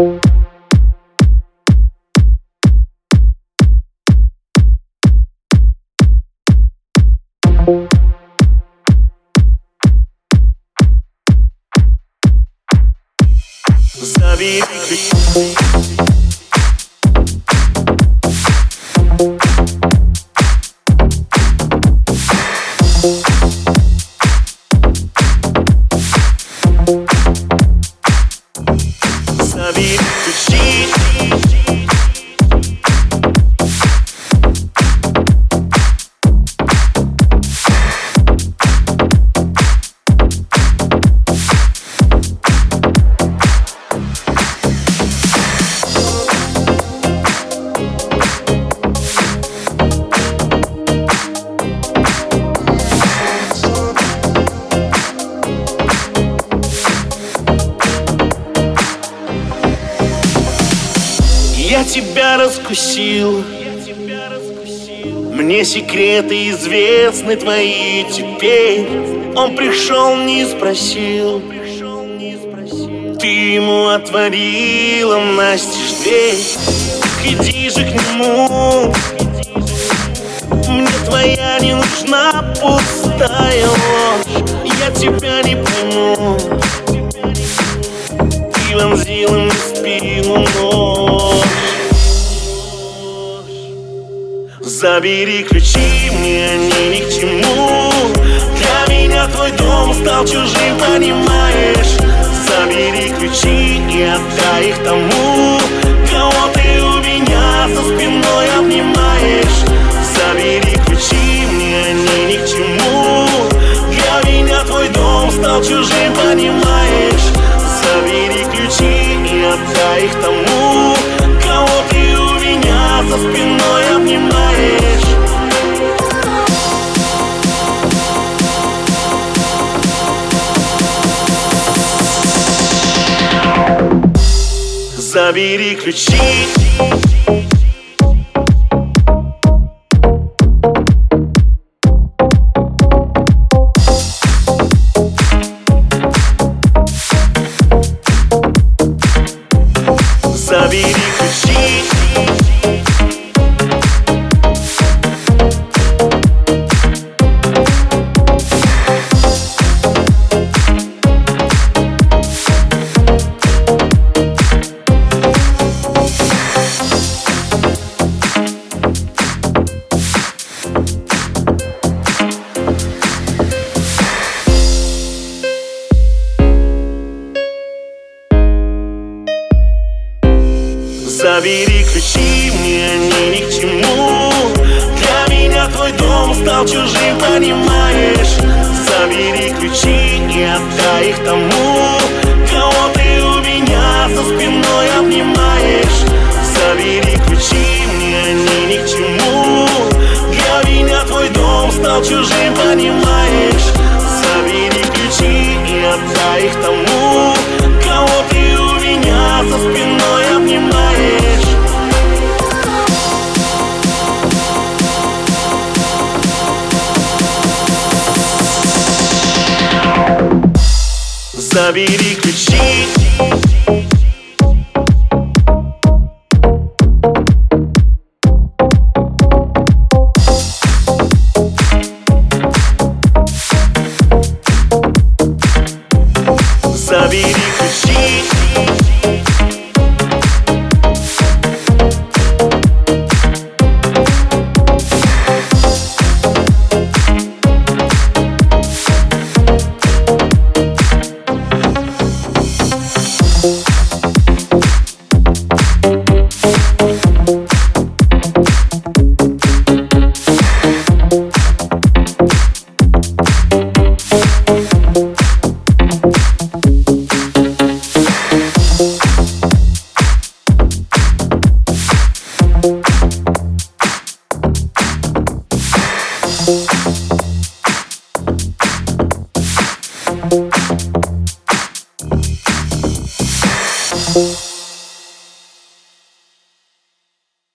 Забери ключи Забери тебя раскусил. Мне секреты известны твои теперь Он пришел, не спросил. Ты ему отворила настежь дверь. Иди же к нему. Мне твоя не нужна пустая ложь. Я тебя не пойму. Ты вонзила мне спину нож Забери ключи, мне они ни к чему. Для меня твой дом стал чужим, понимаешь? Забери ключи и отдай их тому Кого ты у меня за спиной обнимаешь. Забери ключи, мне они ни к чему. Для меня твой дом стал чужим, понимаешь? Забери ключи и отдай их тому Забери ключи Забери ключи, мне они ни к чему. Для меня твой дом стал чужим, понимаешь? Забери ключи и отдай их тому Кого ты у меня за спиной обнимаешь. Забери ключи, мне они ни к чему. Для меня твой дом стал чужим, понимаешь sabili ключи